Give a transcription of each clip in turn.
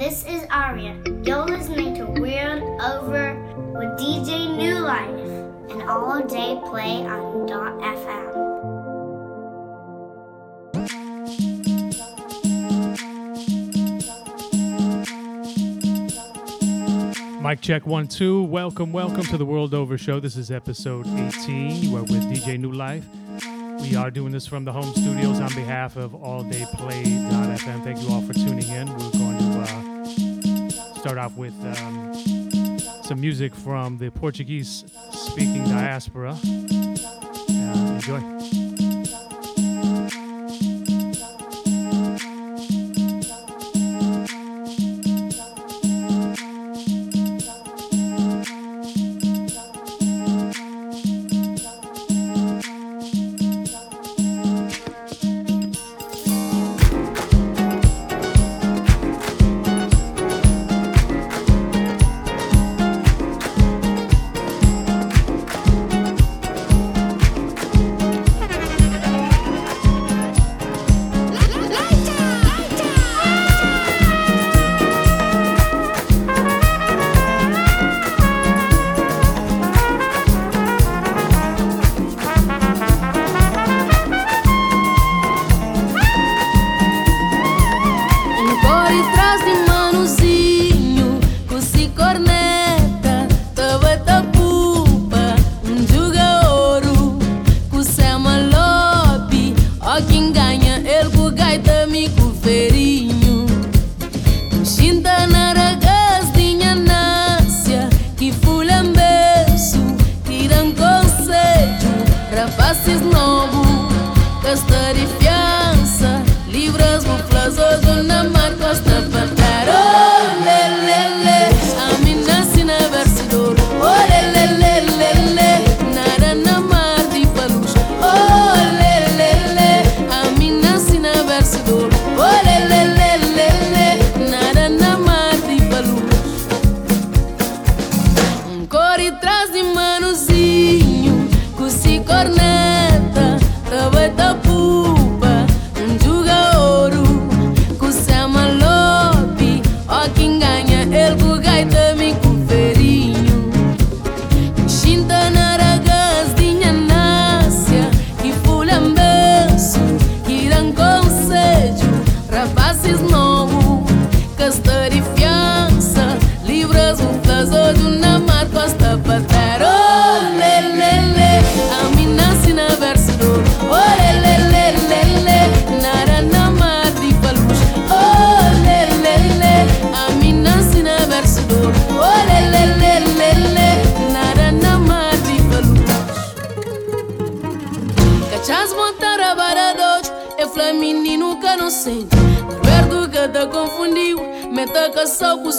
This is Aria. You're listening to World Over with DJ New Life, an all day play on Dot FM. Mic check one, two. Welcome, welcome to the World Over Show. This is episode 18. You are with DJ New Life. We are doing this from the home studios on behalf of All Day alldayplay.fm. Thank you all for tuning in. Uh, start off with um, some music from the Portuguese speaking diaspora. Uh, enjoy. Francis Lobo, testar e fiança, livras, muflas, ou do namoro.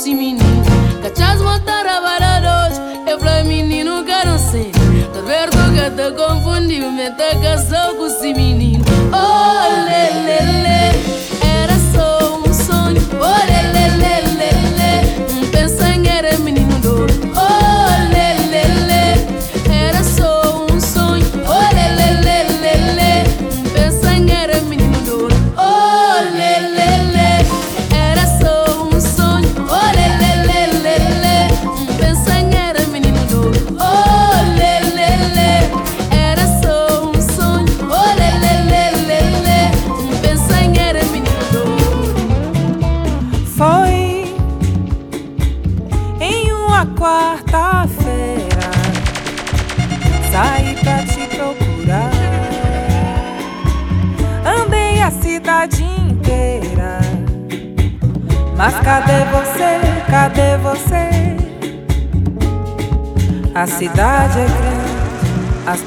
esse menino Cachas mataram hoje. Eu falei menino garancei Torberto que te tá confundiu Me até casou com esse menino Oh, lelele le.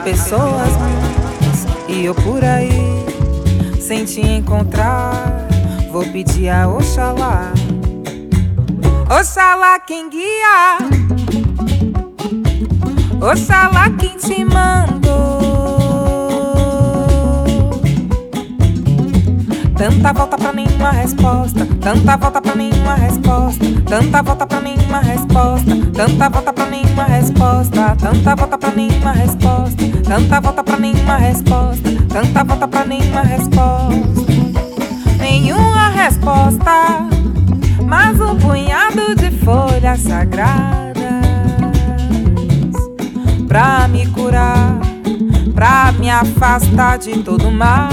pessoas e eu por aí sem te encontrar vou pedir a Oxalá. Oxalá quem guia Oxalá quem te mandou. Tanta volta pra nenhuma resposta Tanta volta pra nenhuma resposta Tanta volta pra nenhuma resposta Tanta volta pra nenhuma resposta Tanta volta pra nenhuma resposta. Tanta volta pra nenhuma resposta. Nenhuma resposta. Mas o folhas sagradas pra me curar, pra me afastar de todo mal.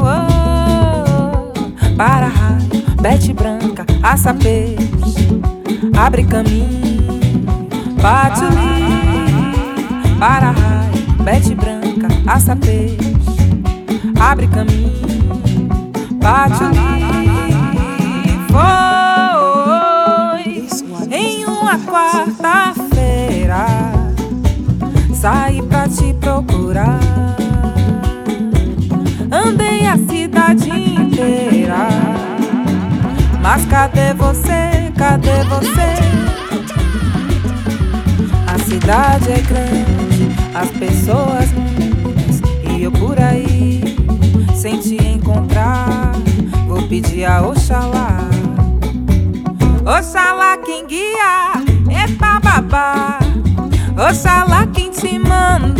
Oh, para raio, bete branca, aça peixe, abre caminho, bate o para raio, bete branca, aça peixe, abre caminho, bate o Foi em uma quarta-feira saí pra te procurar. Andei a cidade inteira, mas cadê você? Cadê você? A cidade é grande, as pessoas e eu por aí sem te encontrar. Vou pedir a Oxalá, Oxalá quem guia, epa babá. Oxalá quem te mandou.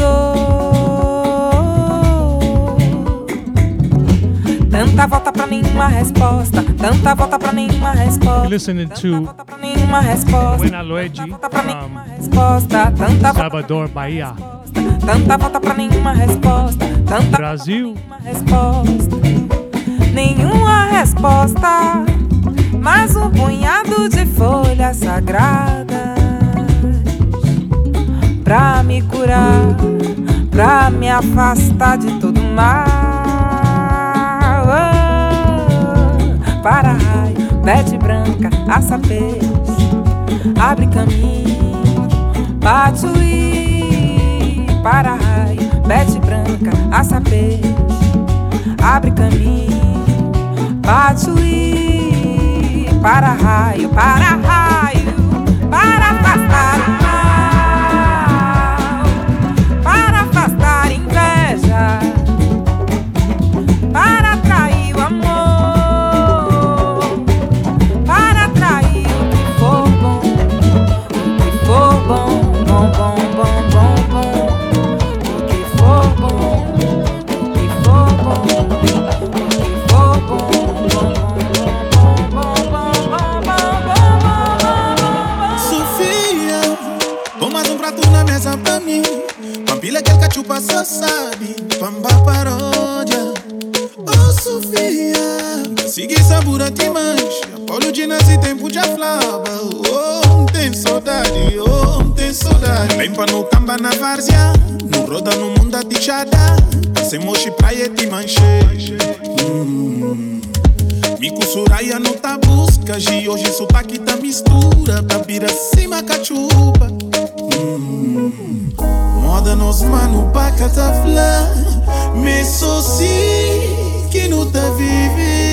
Tanta volta pra nenhuma resposta. Tanta volta pra nenhuma resposta. Listening to. Buena Luigi pra Salvador, Bahia. Tanta volta pra nenhuma resposta. Tanta Brasil. nenhuma resposta. Nenhuma resposta. Mais um punhado de folhas sagradas pra me curar, pra me afastar de todo mal. Oh, para raio, bete branca, aça peixe, abre caminho, patuí. Para para-raio, bete branca, a saber, abre caminho, batuí, para-raio, para-raio, para afastar Para... sabe, pamba paródia. Oh Sofia, siga sabura demais. Apolo de nasce tempo de aflava. Oh, tem saudade, oh, tem saudade. Vem pra no camba na várzea, no roda no mundo a tichada. Sem mochi praia te manchei. Me cosuraia não tá busca E hoje sotaque tá mistura Pra vira cima cachupa Hum. Mwa dan osman ou pa katafla Me sosi ki nou ta vive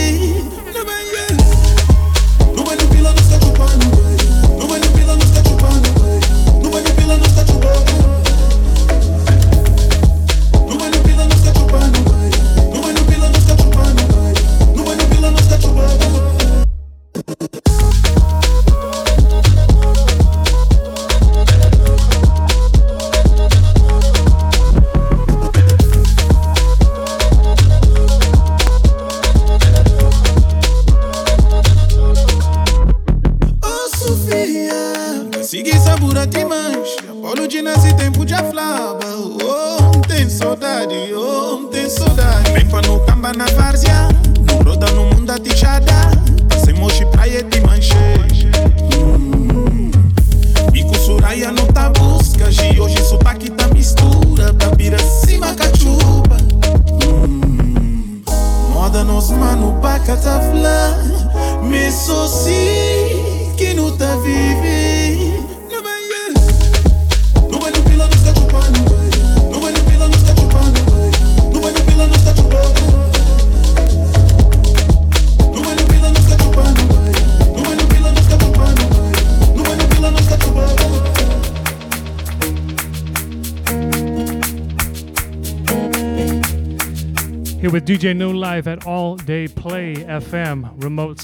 with DJ New Life at All Day Play FM remote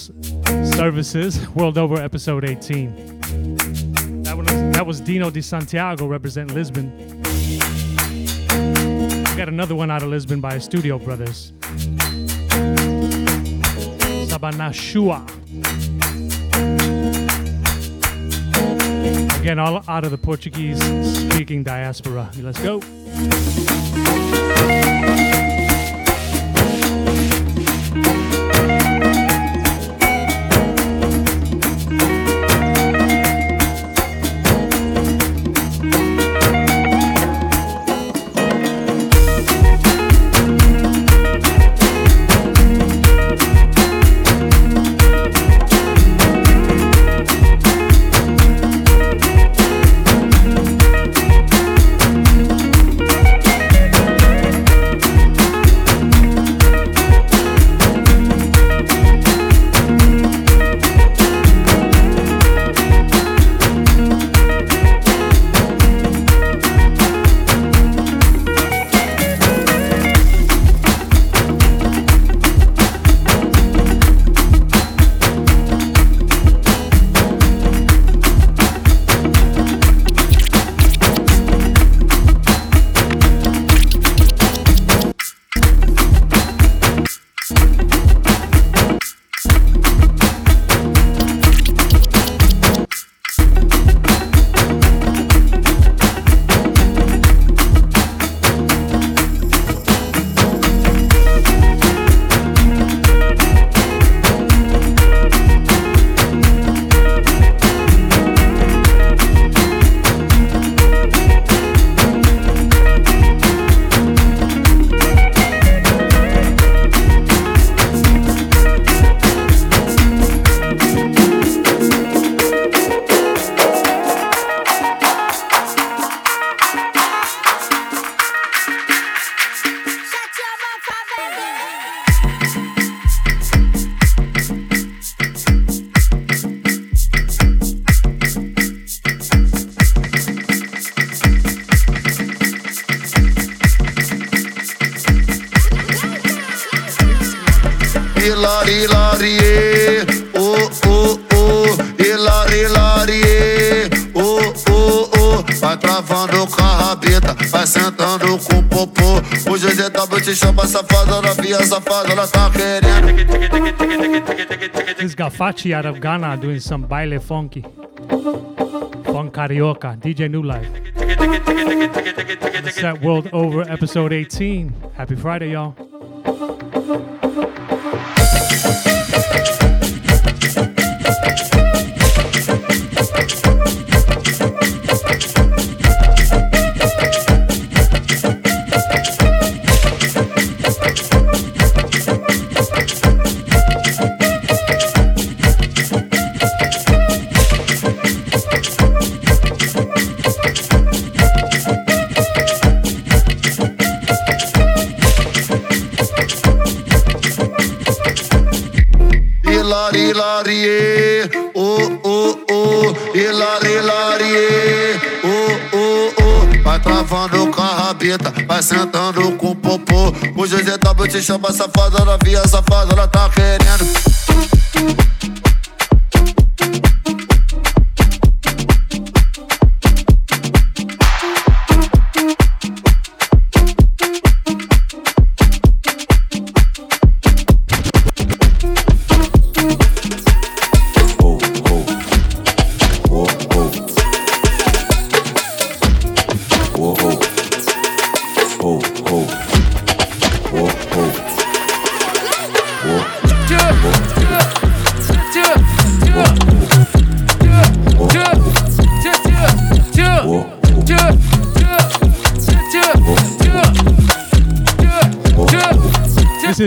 services world over episode 18. That was, that was Dino D'Santiago representing Lisbon. We got another one out of Lisbon by Studio Brothers. Sabanashua. Again, all out of the Portuguese speaking diaspora. Let's go. Gafacci out of Ghana doing some baile funky. Funk carioca, DJ New Life. That World Over, episode 18. Happy Friday, y'all. Vai sentando com popô. O GZW te chama safada, novinha safada, ela tá querendo.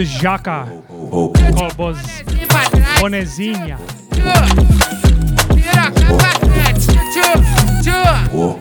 Jaca, Cobos, Bonezinha. Jacas out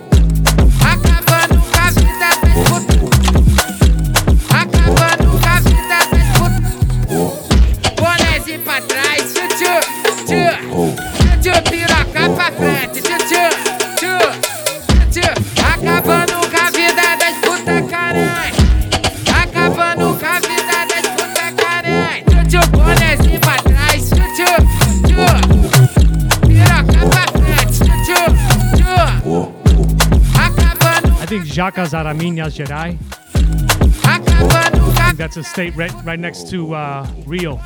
of Minas Gerais. That's a state right, right next to uh, Rio.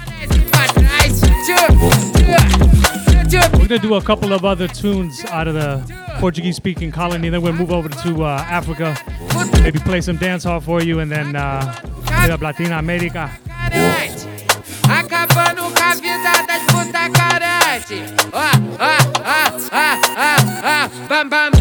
We're gonna do a couple of other tunes out of the Portuguese-speaking colony. Then we'll move over to uh, Africa, maybe play some dance hall for you, and then uh, up Latina America. Acabando com a vida das bam, bam,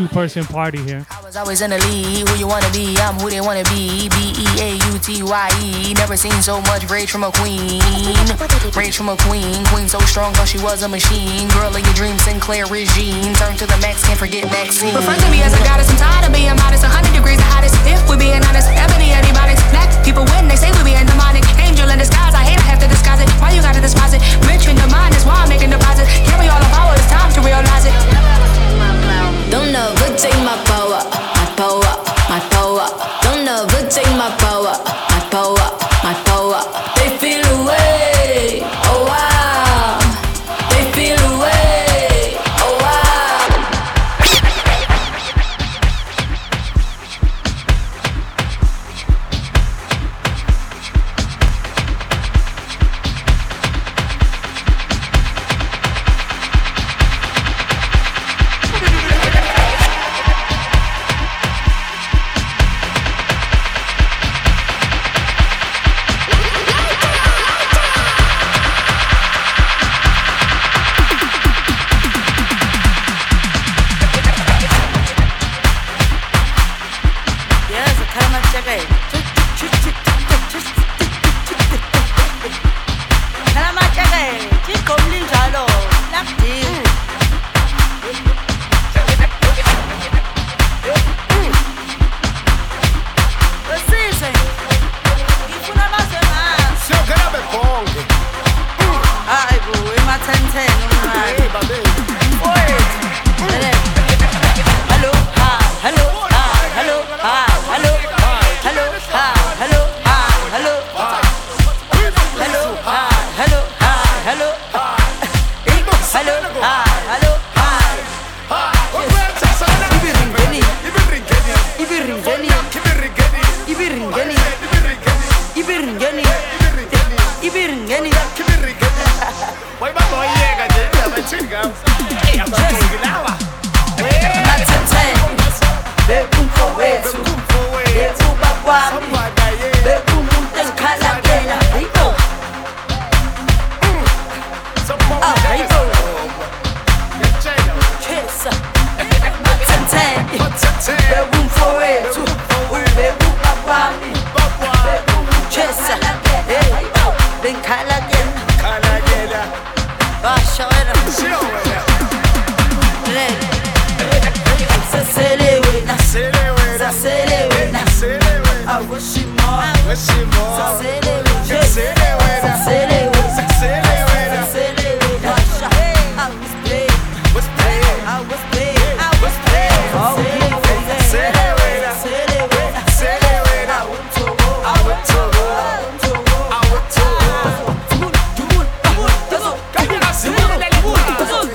my uh, two-person party here. I was always in the lead. Seen so much rage from a queen. Rage from a queen. Queen so strong, thought she was a machine. Girl of your dreams, Sinclair regime. Turn to the max, can't forget Maxine. Refer to me as a goddess, I'm tired of being modest. 100 degrees the hottest. If we're being honest, ebony antibiotics. Black people win, they say we being demonic. Angel in disguise, I hate I have to disguise it. Why you gotta despise it? Rich in the mind is why I'm making deposit. Carry all the power, it's time to realize it. Don't never take my power, my power, my power. Don't never take my power,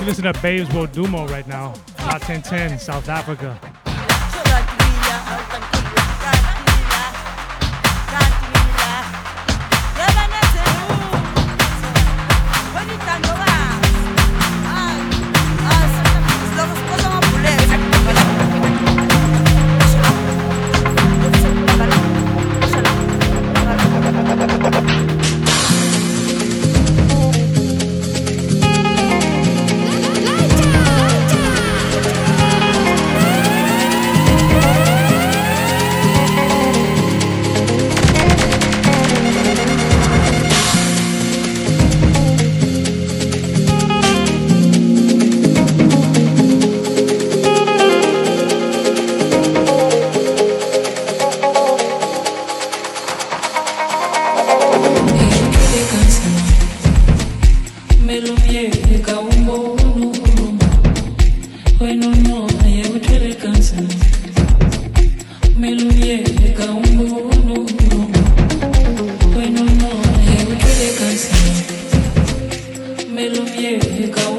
listen to Babes Wodumo right now. La 1010, South Africa. me lo niego.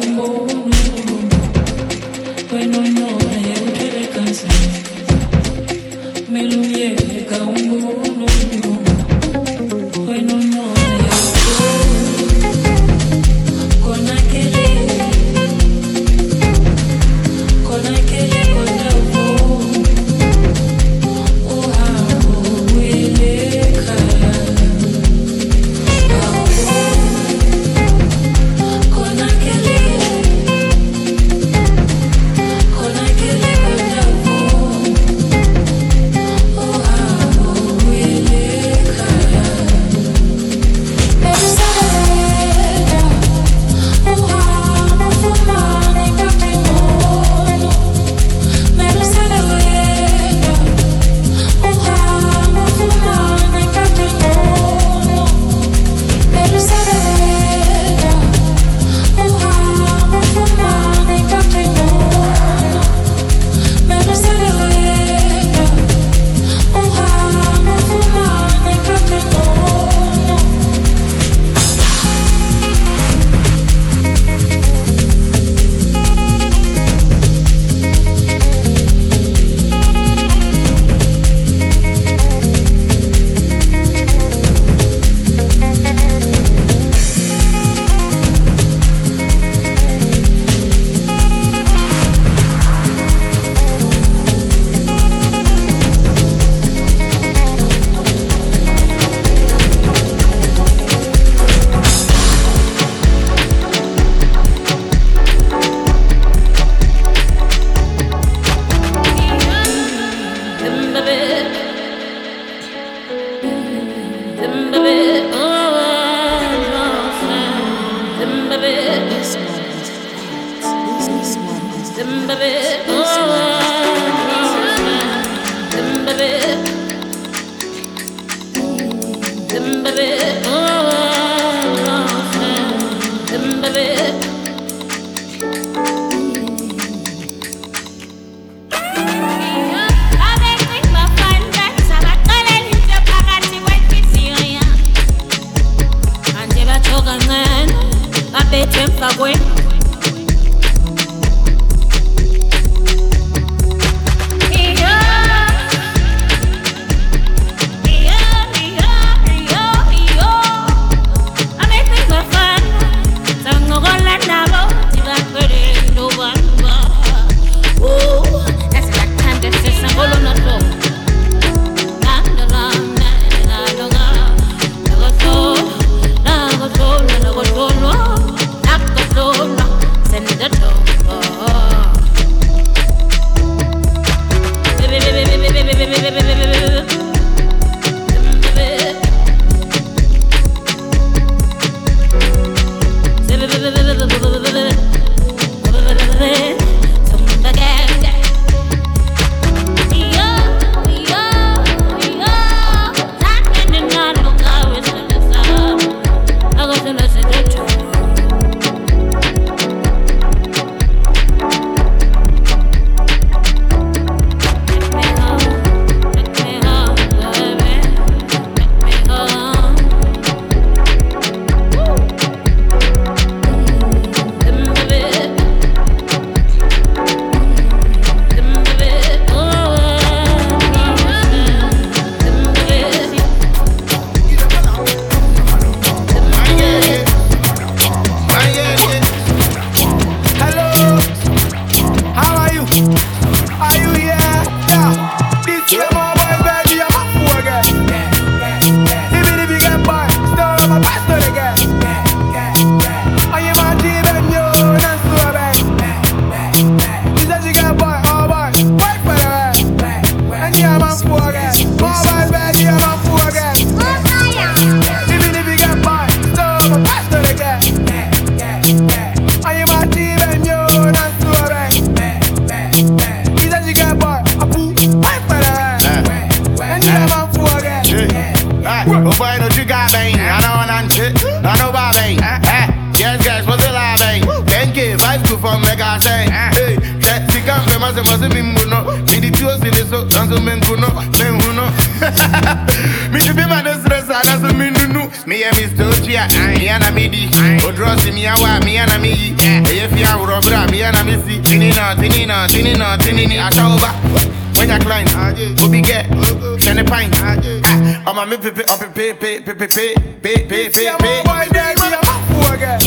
pay, pay, pay, pay, pay, pay. Boy, a fool again.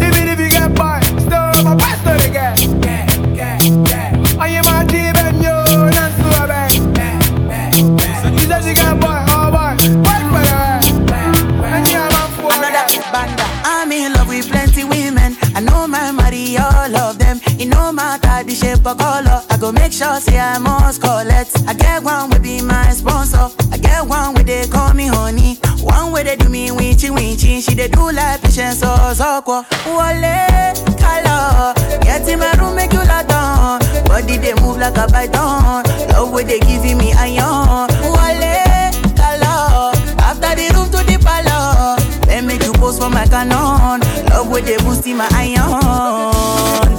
Even if you get by, still my pastor again. I am a team and you not so bad. He says you get by, oh boy, wait for that. And. Banda. I'm in love with plenty women. I know my Marie, all of them. It no matter the shape or color. I go make sure say I must call it. I get one will be my sponsor they call me honey. One way they do me winchy winchy. She they do like patience or soko. Wale color. Get in my room make you lot down. Body they move like a python. Love way they giving me iron. Wale color. After the room to the palace. Then make you post for my canon. Love where they boosting my iron.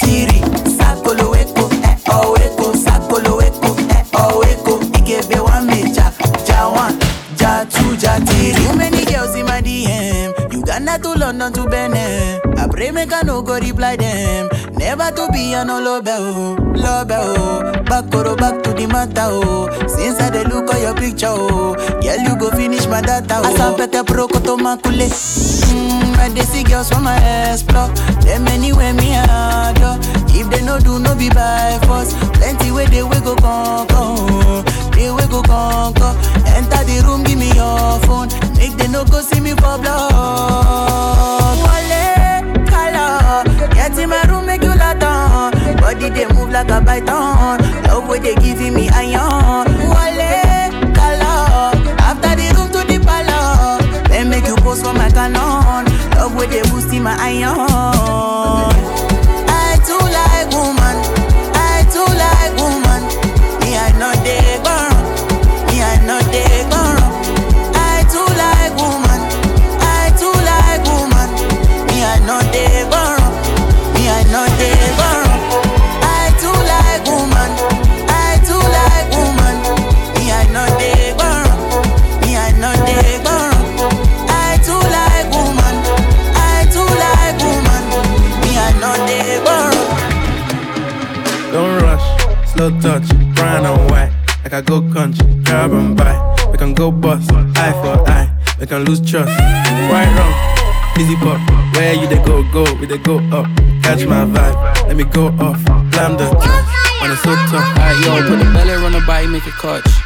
Two, ja three. Sakolo eko, oh eko, sakolo eko, oh eko. Ikebe one major, ja one, ja two, ja three. Too many girls in my DM. Uganda to London to Benin. I pray make I no go reply them. Never to be an love oh, love oh. Back or back to the matter oh. Since I dey look at your picture oh, girl you go finish my data oh. Asapete pro koto makule. Mm, I dey see girls from my explore. Them anywhere me adore. If they no do no be by force. Plenty way they we go conquer. They we go conquer. Enter the room, give me your phone. Make they no go see me for blood. Wale color. Get in my room, Body they move like a python. Love way they giving me iron. Wale color. After the room to the palace. Then make you post for my canon. Love way they boosting my iron. Can lose trust. Right wrong, easy pop. Where you they go, go, we they go up. Catch my vibe, let me go off. Blam the track, when it's so tough. Alright, yo, put the belly on the body, make it catch.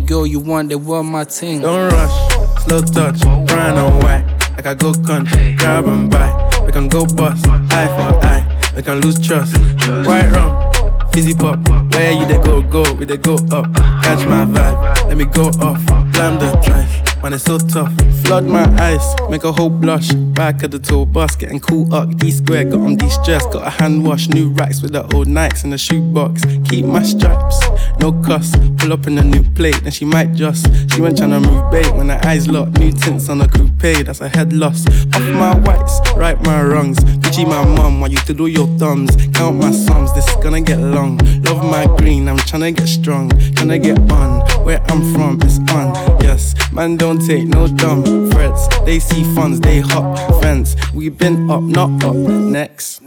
girl you want, they want my ting. Don't rush, slow touch, brown and white. Like I go country, grab and buy. We can go bust, eye for eye. We can lose trust. Right wrong, easy pop. Where you they go, go, we they go up. Catch my vibe, let me go off. Blam the drive, man, it's so tough. Flood my eyes, make a whole blush. Back of the tour bus, getting cool up. D square, got on de stress. Got a hand wash, new racks with the old Nikes in the shoebox. Keep my stripes, no cuss. Pull up in a new plate, then she might just. She went tryna move bait when her eyes locked. New tints on a coupe, that's a head loss. Off my whites, right my wrongs. Gucci my mum, while you to do your thumbs. Count my sums, this is gonna get long. Love my green, I'm tryna get strong. Tryna get on, where I'm from, it's on. Yes, man, don't take no dumb threats. They see funds, they hop fence. We been up, not up. Next.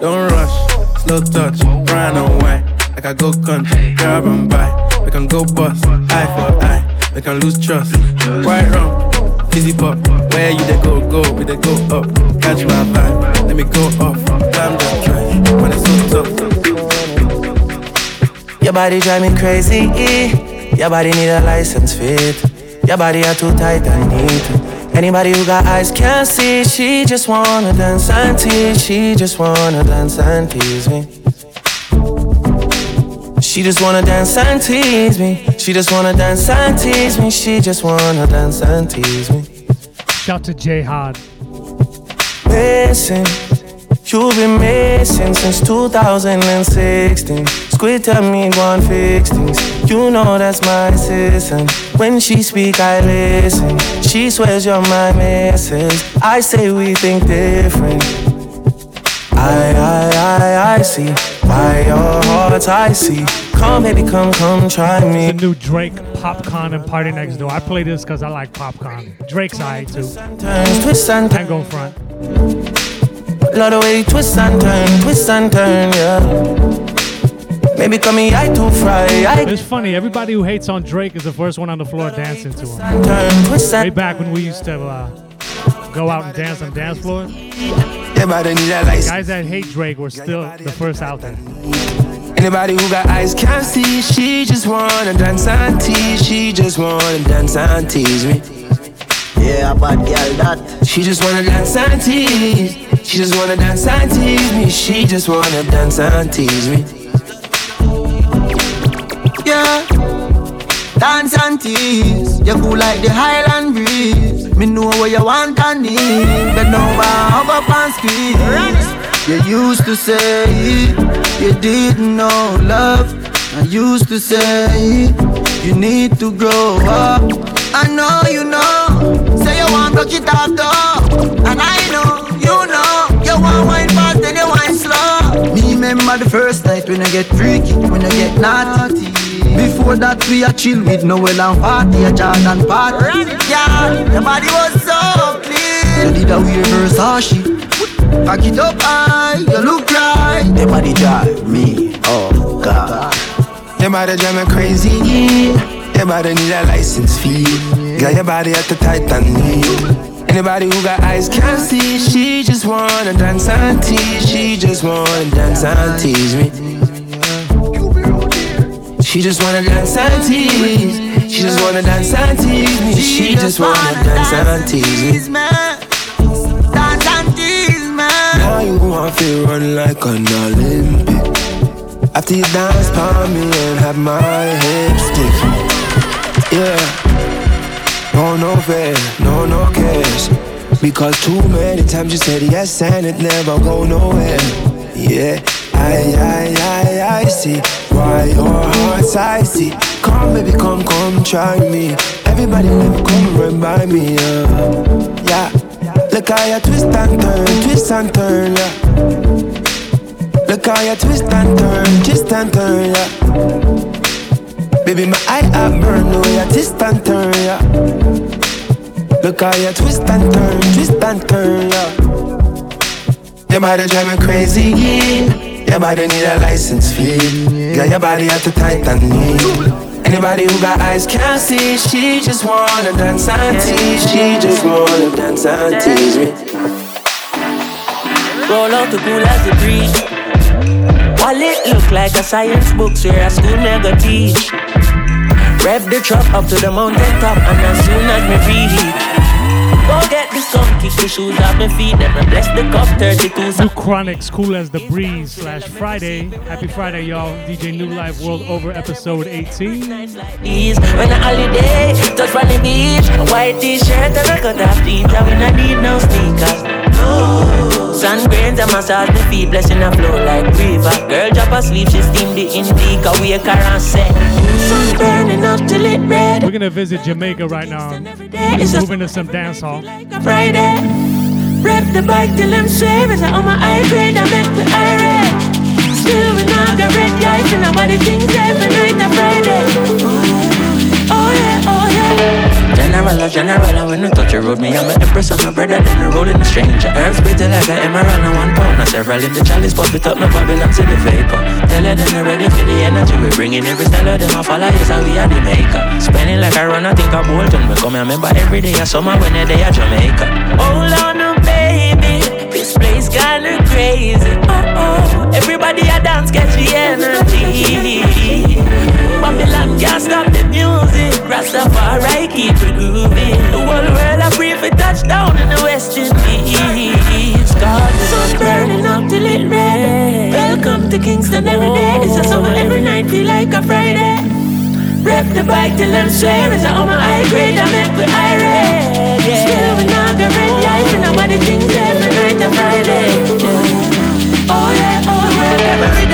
Don't rush, slow touch, brown and white. Like I go country, grab and buy. We can go bust. Eye for eye, we can lose trust. Right wrong, fizzy pop. Where you they go, go, we they go up. Catch my vibe, let me go off. I'm just when it's so tough. Your body drive me crazy. Your body need a license fit. Your body are too tight, I need to. Anybody who got eyes can't see. She just wanna dance and tease. She just wanna dance and tease me. She just wanna dance and tease me. She just wanna dance and tease me. She just wanna dance and tease me. Shout to J Hod. Missing, you've been missing since 2016. Squid tell me and fix things. You know that's my assistant. When she speak, I listen. She swears you're my missus. I say we think different. I, I, I, I see why your heart's icy. Come, baby, come, come, try me. The new Drake, Popcorn, and Party Next Door. I play this because I like popcorn. Drake's alright too. Turns, twist and Can't go front. Love the way you twist and turn, twist and turn, yeah. Maybe call me I too fry. I It's funny. Everybody who hates on Drake is the first one on the floor dancing to him. turn, Way back when we used to uh, go out and dance on dance floors, Everybody need a license. guys that hate Drake were still the first out there. Anybody who got eyes can't see. She just wanna dance and tease. She just wanna dance and tease me. Yeah, a bad girl that. She just wanna dance and tease. She just wanna dance and tease me. She just wanna dance and tease me. Yeah. Dance and tease. You cool like the Highland breeze. Me know what you want and need. Bend over, hug up and squeeze. You used to say you didn't know love. I used to say you need to grow up. I know you know. Say you want broke it off though. And I know, you know. You want wine fast and you want slow. Me remember the first night when I get freaky, when I get naughty. Before that we a chill with Noel and party, a Jordan party. Yeah, your body was so clean. You did a weird Versace. Pack it up high, you look right. Your body drive me, oh God. Your body drive me crazy. Your body need a license fee. Got your body at the Titanic. Anybody who got eyes can't see. She just wanna dance and tease. She just wanna dance and tease me. She just wanna dance and tease. She just wanna dance and tease me. She just wanna dance and tease me. Want to run like an Olympic. After you dance for me and have my hips stiff. Yeah. No, no fair, no, no cash. Because too many times you said yes and it never go nowhere. Yeah, I, I, I, I see why your heart's icy. Come, baby, come, come, try me. Everybody, come run by me. Yeah, yeah. Look how you twist and turn, twist and turn, yeah. Look how you twist and turn, twist and turn, yeah. Baby, my eye up burn, the way you twist and turn, yeah. Look how you twist and turn, twist and turn, yeah. Your body drive me crazy, yeah. Your body need a license fee. Got your body at the Titanic. Anybody who got eyes can't see. She just wanna dance and tease. She just wanna dance and tease me. Roll out the cool as a breeze. Wallet look like a science book, where a school never teach. Rev the truck up to the mountain top, and as soon as me reach, go get the sun, kick the shoes off my feet, then I bless the cup 32. New Chronixx, Cool as the Breeze slash Friday. Happy Friday, y'all. DJ New Life World Over episode 18. These when a holiday, just run the beach, a white t-shirt and a cut off jeans, and we not need no sneakers. Sun grains and massage the feet, blessing a flow like river. Girl drop asleep, she steam the indica, wake her and say, Sun burning up till it red. We're gonna visit Jamaica right now. Moving to some dance hall. Friday. Rep the bike till I'm. So on my eye grade, I make the irate. Still we not got red guys and nobody thinks every night a Friday. Oh yeah, oh yeah. Oh, general, a general. When I touch the road, me, I'm an empress, I'm a brother, then I roll in a stranger. Herbs bitter like an emerald and one pound. Now several in the chalice, but we talk no Babylon to the vapor. Tell her them ready for the energy we bringing. Every style of them, I follow, yes, how we are the maker. Spending like I run, I think I'm Bolton. We come here, remember every day, I summer when they at Jamaica. Hold on, no, baby. This place kinda crazy. Oh oh, everybody a dance, catch the energy. Keep it grooving. The whole world a pray for touchdown in the West Indies. God, the sun's burning up till it red. Welcome to Kingston every day. It's a summer every night, feel like a Friday. Rep the bike till I'm swear It's on my high grade, I make with irate yeah. Still we're not get ready, I see nobody thinks every night and Friday. Oh yeah, oh yeah, every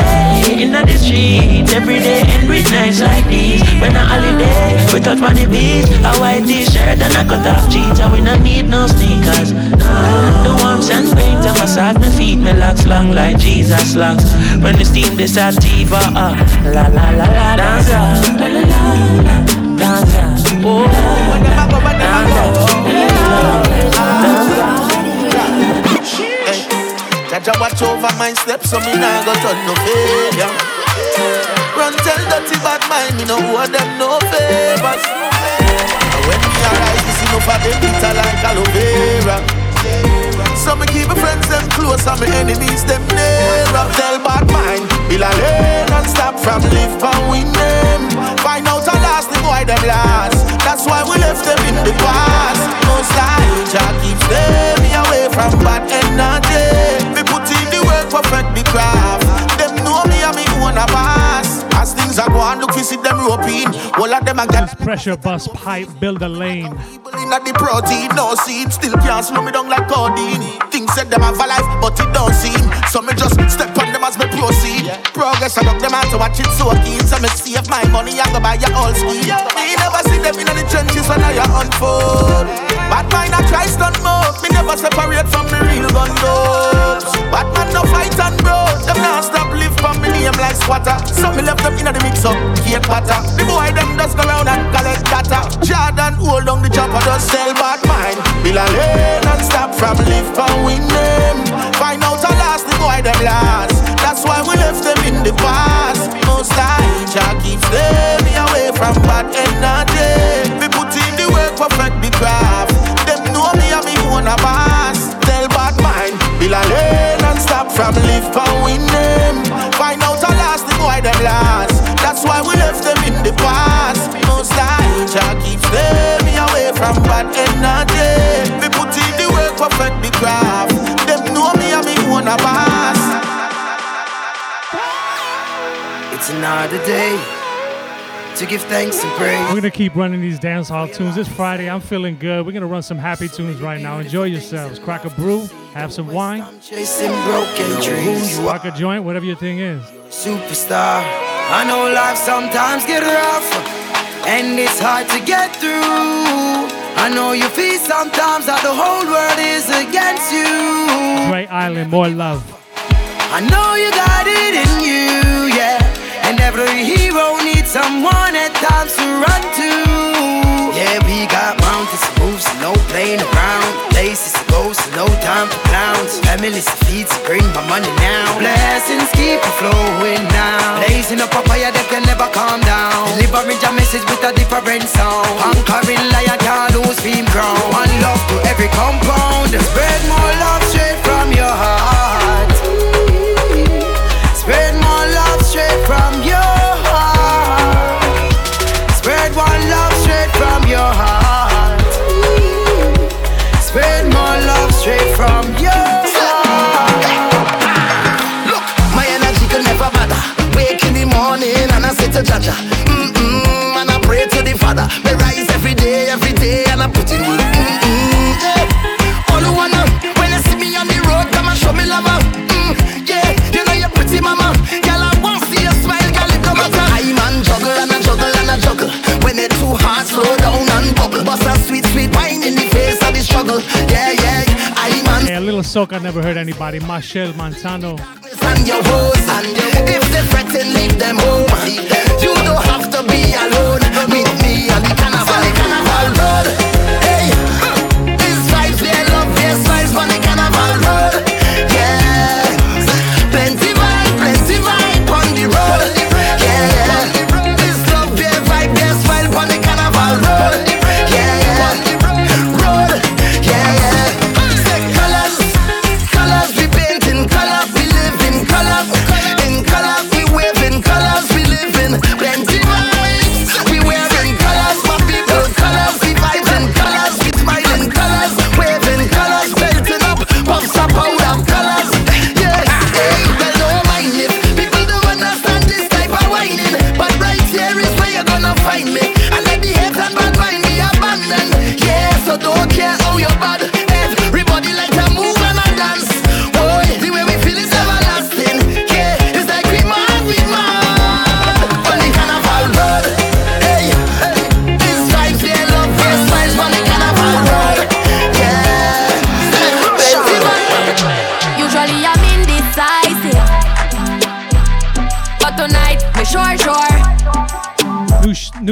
In the street, every day And with nights like these When a holiday, on the beach A white t-shirt and a cut off jeans And we not need no sneakers the warmth and paint I massage my feet, my locks long like Jesus locks When the steam this sativa, uh La la la la, uh, la la la uh, oh Jaja watch over my steps so me nah go turn no failure. Run tell dirty bad mind me no owe them no favors. When me arise this enough of them bitter like aloe vera. So me keep my friends them close and my enemies them nearer Tell bad mind, a lane and stop from live and win them. Find out a last the boy them last. That's why we left them in the past. No style, Jah keeps them away from bad energy perfect the craft. Them know me and me own a pass As things are going, look we see them roping. All of them a get This pressure bus pipe, build a lane. in at the protein, no seam Still can't slow me down like codeine. Things said them have a life, but it don't seem. So me just step on them as me proceed. Progress, I look them out to watch it so keen. So me save my money and go buy your old scheme. Me never see them in the trenches when I unfold. Bad mind, day to give thanks and praise. We're gonna keep running these dance hall tunes. It's Friday. I'm feeling good. We're gonna run some happy tunes right now. Enjoy yourselves. Crack a brew, have some wine, Chasing broken dreams. rock a joint, whatever your thing is. superstar. I know life sometimes get rough, and it's hard to get through. I know you feel sometimes that the whole world is against you. Great Island, more love. I know you got it in you, every hero needs someone at times to run to. Yeah, we got mountains to move, so no playing around. Places to go, so no time for clowns. Families to feed, so bring my money now. Blessings keep flowing now. Blazing up a fire that can never calm down. Delivering your message with a different sound. Conquering lion can't lose beam ground. One love to every compound. Spread more love straight from your heart. Man. Hey, a little soak I never heard anybody. Machel Montano. and your hoes and if they threaten leave them home you don't have to be alone me the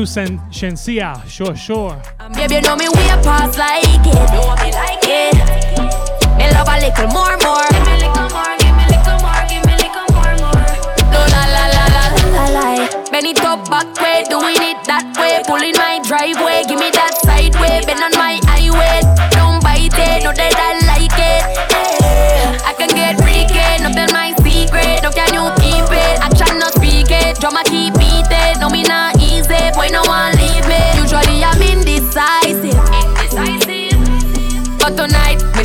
new Sen- Shenseea, sure, sure. Um, baby, you know me past like it. Me like it? Me love a little more, more. Give me little more, give me little more, give me little more, more. No la la la la la la. Back way, doing it that way. Pulling my driveway, give me that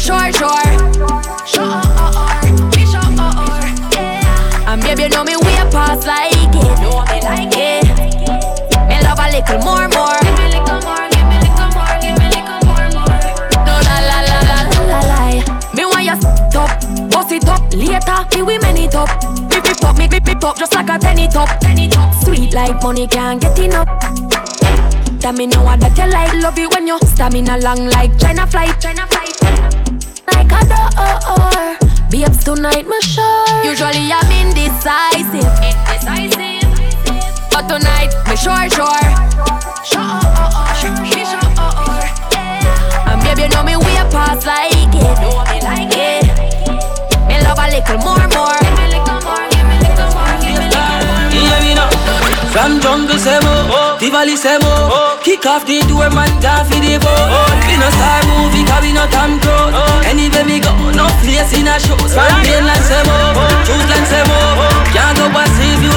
sure, sure. Sure, me sure, yeah. And baby, you know me way past like it. You want me like it? Me love a little more, more. Give me a little more, give me a little more, give me a little more, more. No la la la la la la la. Me want you top, bust it up later. Me we man it up. Rip it up, me rip up just like a penny top. Penny top. Sweet like money can't get enough. Me know that you like. Love it when you stamina long like China flight. China flight. Like a door. Babes tonight, me sure. Usually I'm indecisive. Indecisive. But tonight, me sure, sure. Sure, me sure, And baby, you know me way past like it. Want me like it? Me love a little more, more. From jungle say mo, oh. the valley say mo. Oh. Kick off the door, man, down for the boat. We no star movie, cause we no Tom Cruise. Anywhere we go, no place in a shows. From mainland say mo, oh. Choose say mo. Can't go and save you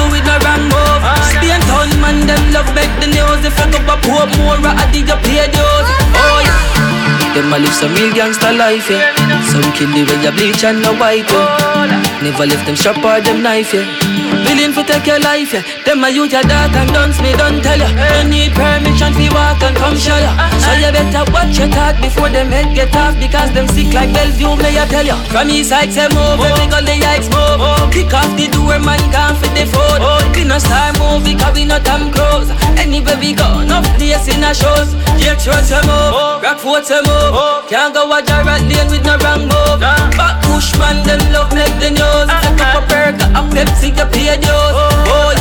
live some real gangster life, yeah. Some kill the way you bleach and no white, yeah. Never left them sharp or them knife, yeah. Willing to take your life, yeah. Them a use your dark and dunce me, don't tell ya. Don't need permission to walk and come show ya. So you better watch your talk before them head get off because them sick like Bellevue, may I tell ya. From east side say move, every go the yikes move. Kick off the door, man, gone fit the food. We no star movie, cause we no Tom Cruise. Anywhere we go, no place in a shows. Yeah, church say move, rock fort say move. Can't go a Jarrett lane with no wrong move. Back push man, them love make the news. Take up a burger, a Pepsi, you pay dues. Boy,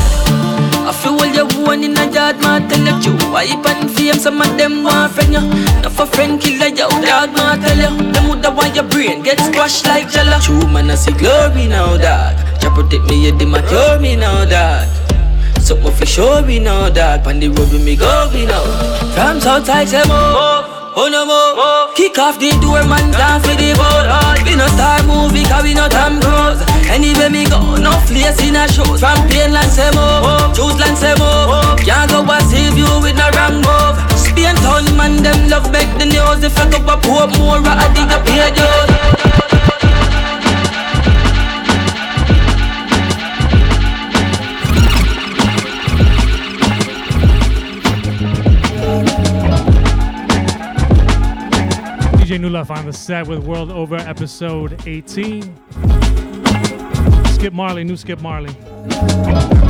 I feel all you one in a yard, man, tell you. Wipe and fame, some of them want friend you. Not for friend killer you, dog, man, tell you. Them woulda want your brain get squashed like jello. True man, I see glory now, dog. Jah protect me, you dem a cure me now, dog. Something for sure we know that On the road with me go we know From Southside say move Oh no more. Kick off the door man down for the boat We no star movie cause we no Tom Cruise Anywhere me go no place in a shows From Plainland say move Choose land say move Can't go and save you with no move. Spain town man them love make the news. If I go up hope more I dig up here DJ Life on the set with World Over episode 18. Skip Marley, new Skip Marley.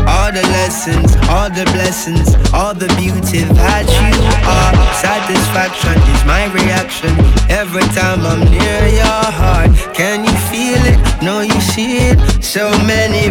All the lessons, all the blessings, all the beauty that you are. Satisfaction is my reaction every time I'm near your heart. Can you feel it? No, you see it. So many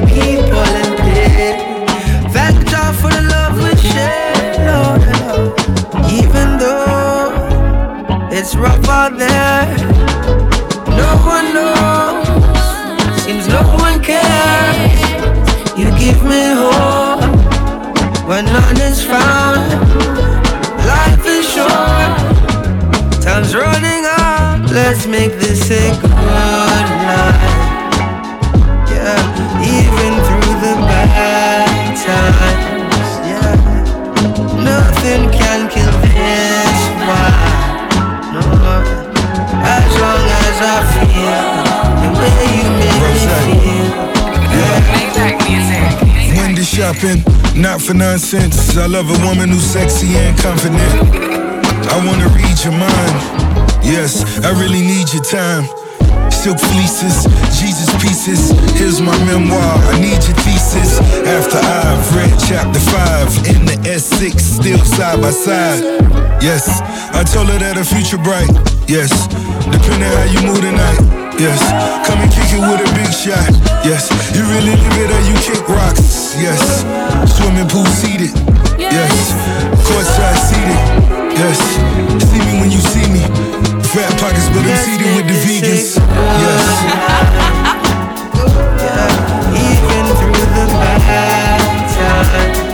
shopping, not for nonsense. I love a woman who's sexy and confident. I wanna read your mind. Yes, I really need your time. Silk fleeces, Jesus pieces. Here's my memoir. I need your thesis. After I've read chapter five in the S6, still side by side. Yes, I told her that her future bright. Yes, depending how you move tonight. Yes, come and kick it with a big shot. Yes, you really live it or you kick rocks. Yes, swimming pool seated. Yes, courtside seated. Yes, see me when you see me. Fat pockets, but I'm seated with the vegans. Yes. Even through the bad times,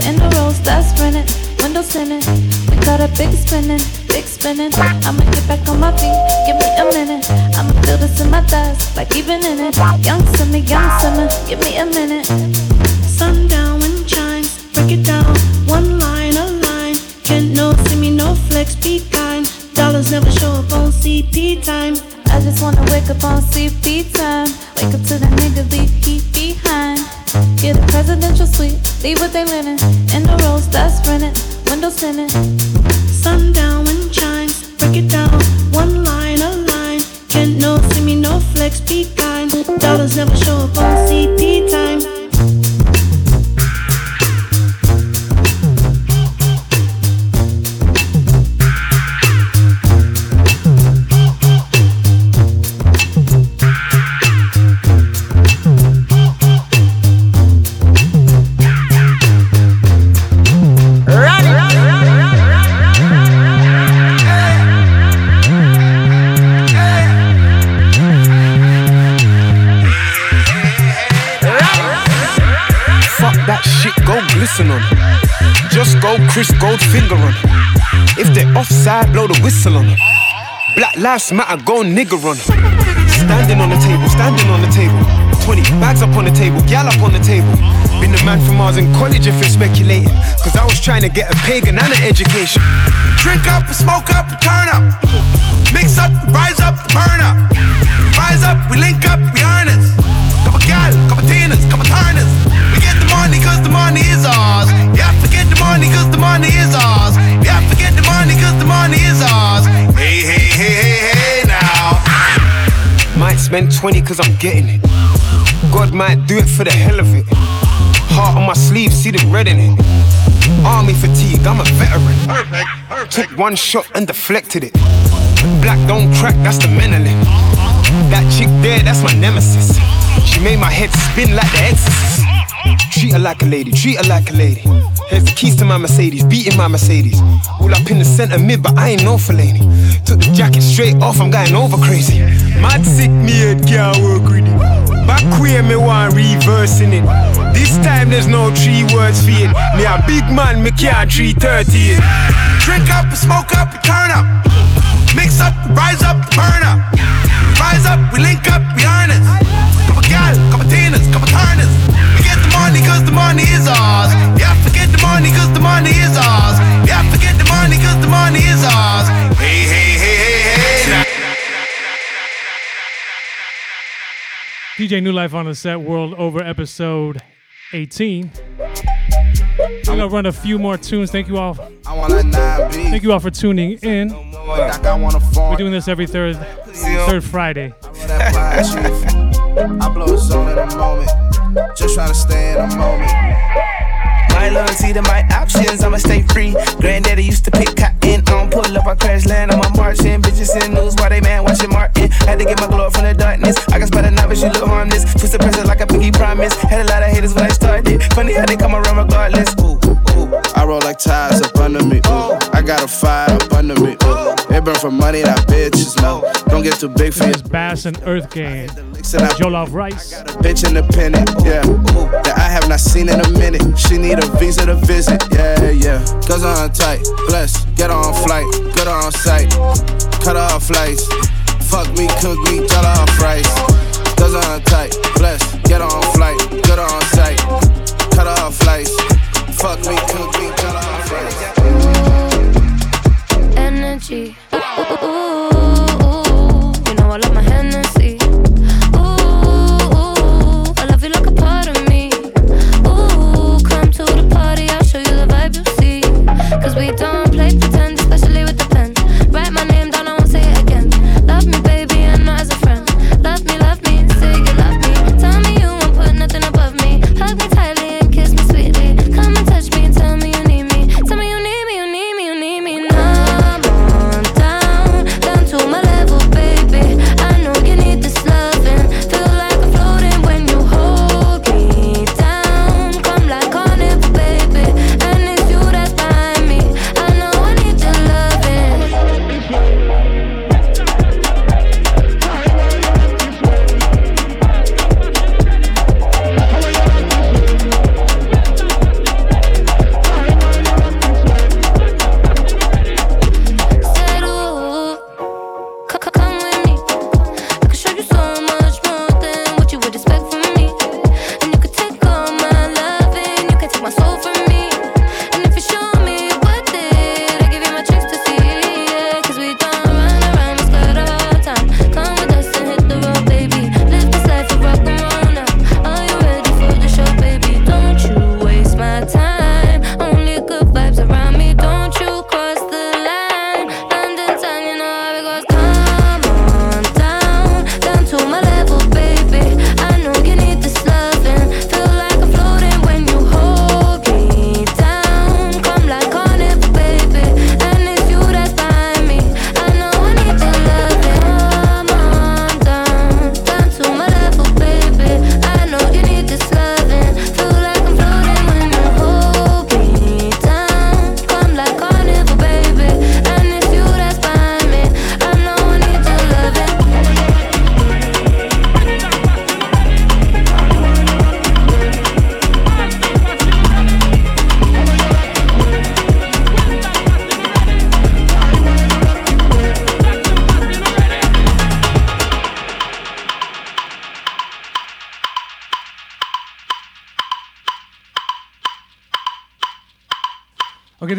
in the rolls that's rented, windows tinted. We got a big spinning, big spinning. I'ma get back on my feet, give me a minute. I'ma feel this in my thighs, like even in it. Young summer, young summer, give me a minute. Sundown when chimes, break it down. One line, a line. Can't no see me, no flex, be kind. Dollars never show up on CP time. I just wanna wake up on CP time. Wake up to the nigga leave heat behind. Get a presidential suite, leave what they linen. In the rolls that's rented, windows when chimes, break it down. One line, a line. Can't no see me, no flex, be kind. Dollars never show up on CP time. Just go Chris Goldfinger on it. If they offside, blow the whistle on it. Black lives matter, go nigger on it. Standing on the table, standing on the table. 20 bags up on the table, gal up on the table. Been the man from Mars in college if you're speculating. Cause I was trying to get a pagan and an education. Drink up, smoke up, turn up. Mix up, rise up, burn up. Rise up, we link up, we harness. Couple gal, couple tinas, couple turners. We get the money cause the money is ours. Yeah, forget the money cause the money is ours. Yeah, forget the money cause the money is ours. Hey, hey, hey, hey, hey, now. Might spend 20 cause I'm getting it. God might do it for the hell of it. Heart on my sleeve, see the red in it. Army fatigue, I'm a veteran. Took one shot and deflected it. Black don't crack, that's the menaling. That chick there, that's my nemesis. She made my head spin like the exorcist. Treat her like a lady, treat her like a lady. The keys to my Mercedes, beating my Mercedes. All up in the center mid, but I ain't no Fellaini. Took the jacket straight off, I'm going over crazy. Mad sick, me head can't work it. Back where me want reversing it. This time there's no three words for it. Me a big man, me can't 330 it. Drink up, smoke up, turn up. Mix up, rise up, burn up. Rise up, we link up, we harness. Couple gal, couple tinas, couple turners. We get the money cause the money is ours. Yeah, forget the money cause the money is ours. Yeah, forget the money cause the money is ours. Hey, hey, hey, hey, hey. now. DJ New Life on the Set World Over episode 18. I'm gonna run a few more tunes. Thank you all. Thank you all for tuning in. We're doing this every third third Friday. I blow a zone in a moment. Just trying to stay in a moment. My loyalty to my options, I'ma stay free. Granddaddy used to pick cotton. I don't pull up, I crash land, I'm a marching. Bitches in news, why they man watching Martin? Had to get my glory from the darkness. I can spot a novice, you look harmless. Twist the pressure like a pinky promise. Had a lot of haters when I started. Funny how they come around regardless. Ooh, ooh. I roll like ties up under me. Ooh. I got a fire up under me. Ooh. They burn for money, that bitches know. Don't get too big for your bass and earth Gang. Yo love rice. I got a bitch independent, yeah. That I have not seen in a minute. She need a visa to visit, yeah, yeah. Cause I'm tight, blessed, get on flight, good on sight, cut off flights. Fuck me, cook me, Tell her fries. Cause I'm tight, blessed, get on flight, good on sight, cut off flights. Fuck me, cook me, Tell her fries. Energy.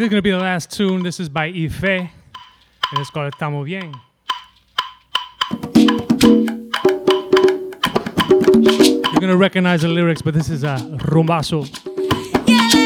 is going to be the last tune. This is by Ife, and it's called Estamos Bien. You're going to recognize the lyrics, but this is a rumbazo. Yeah.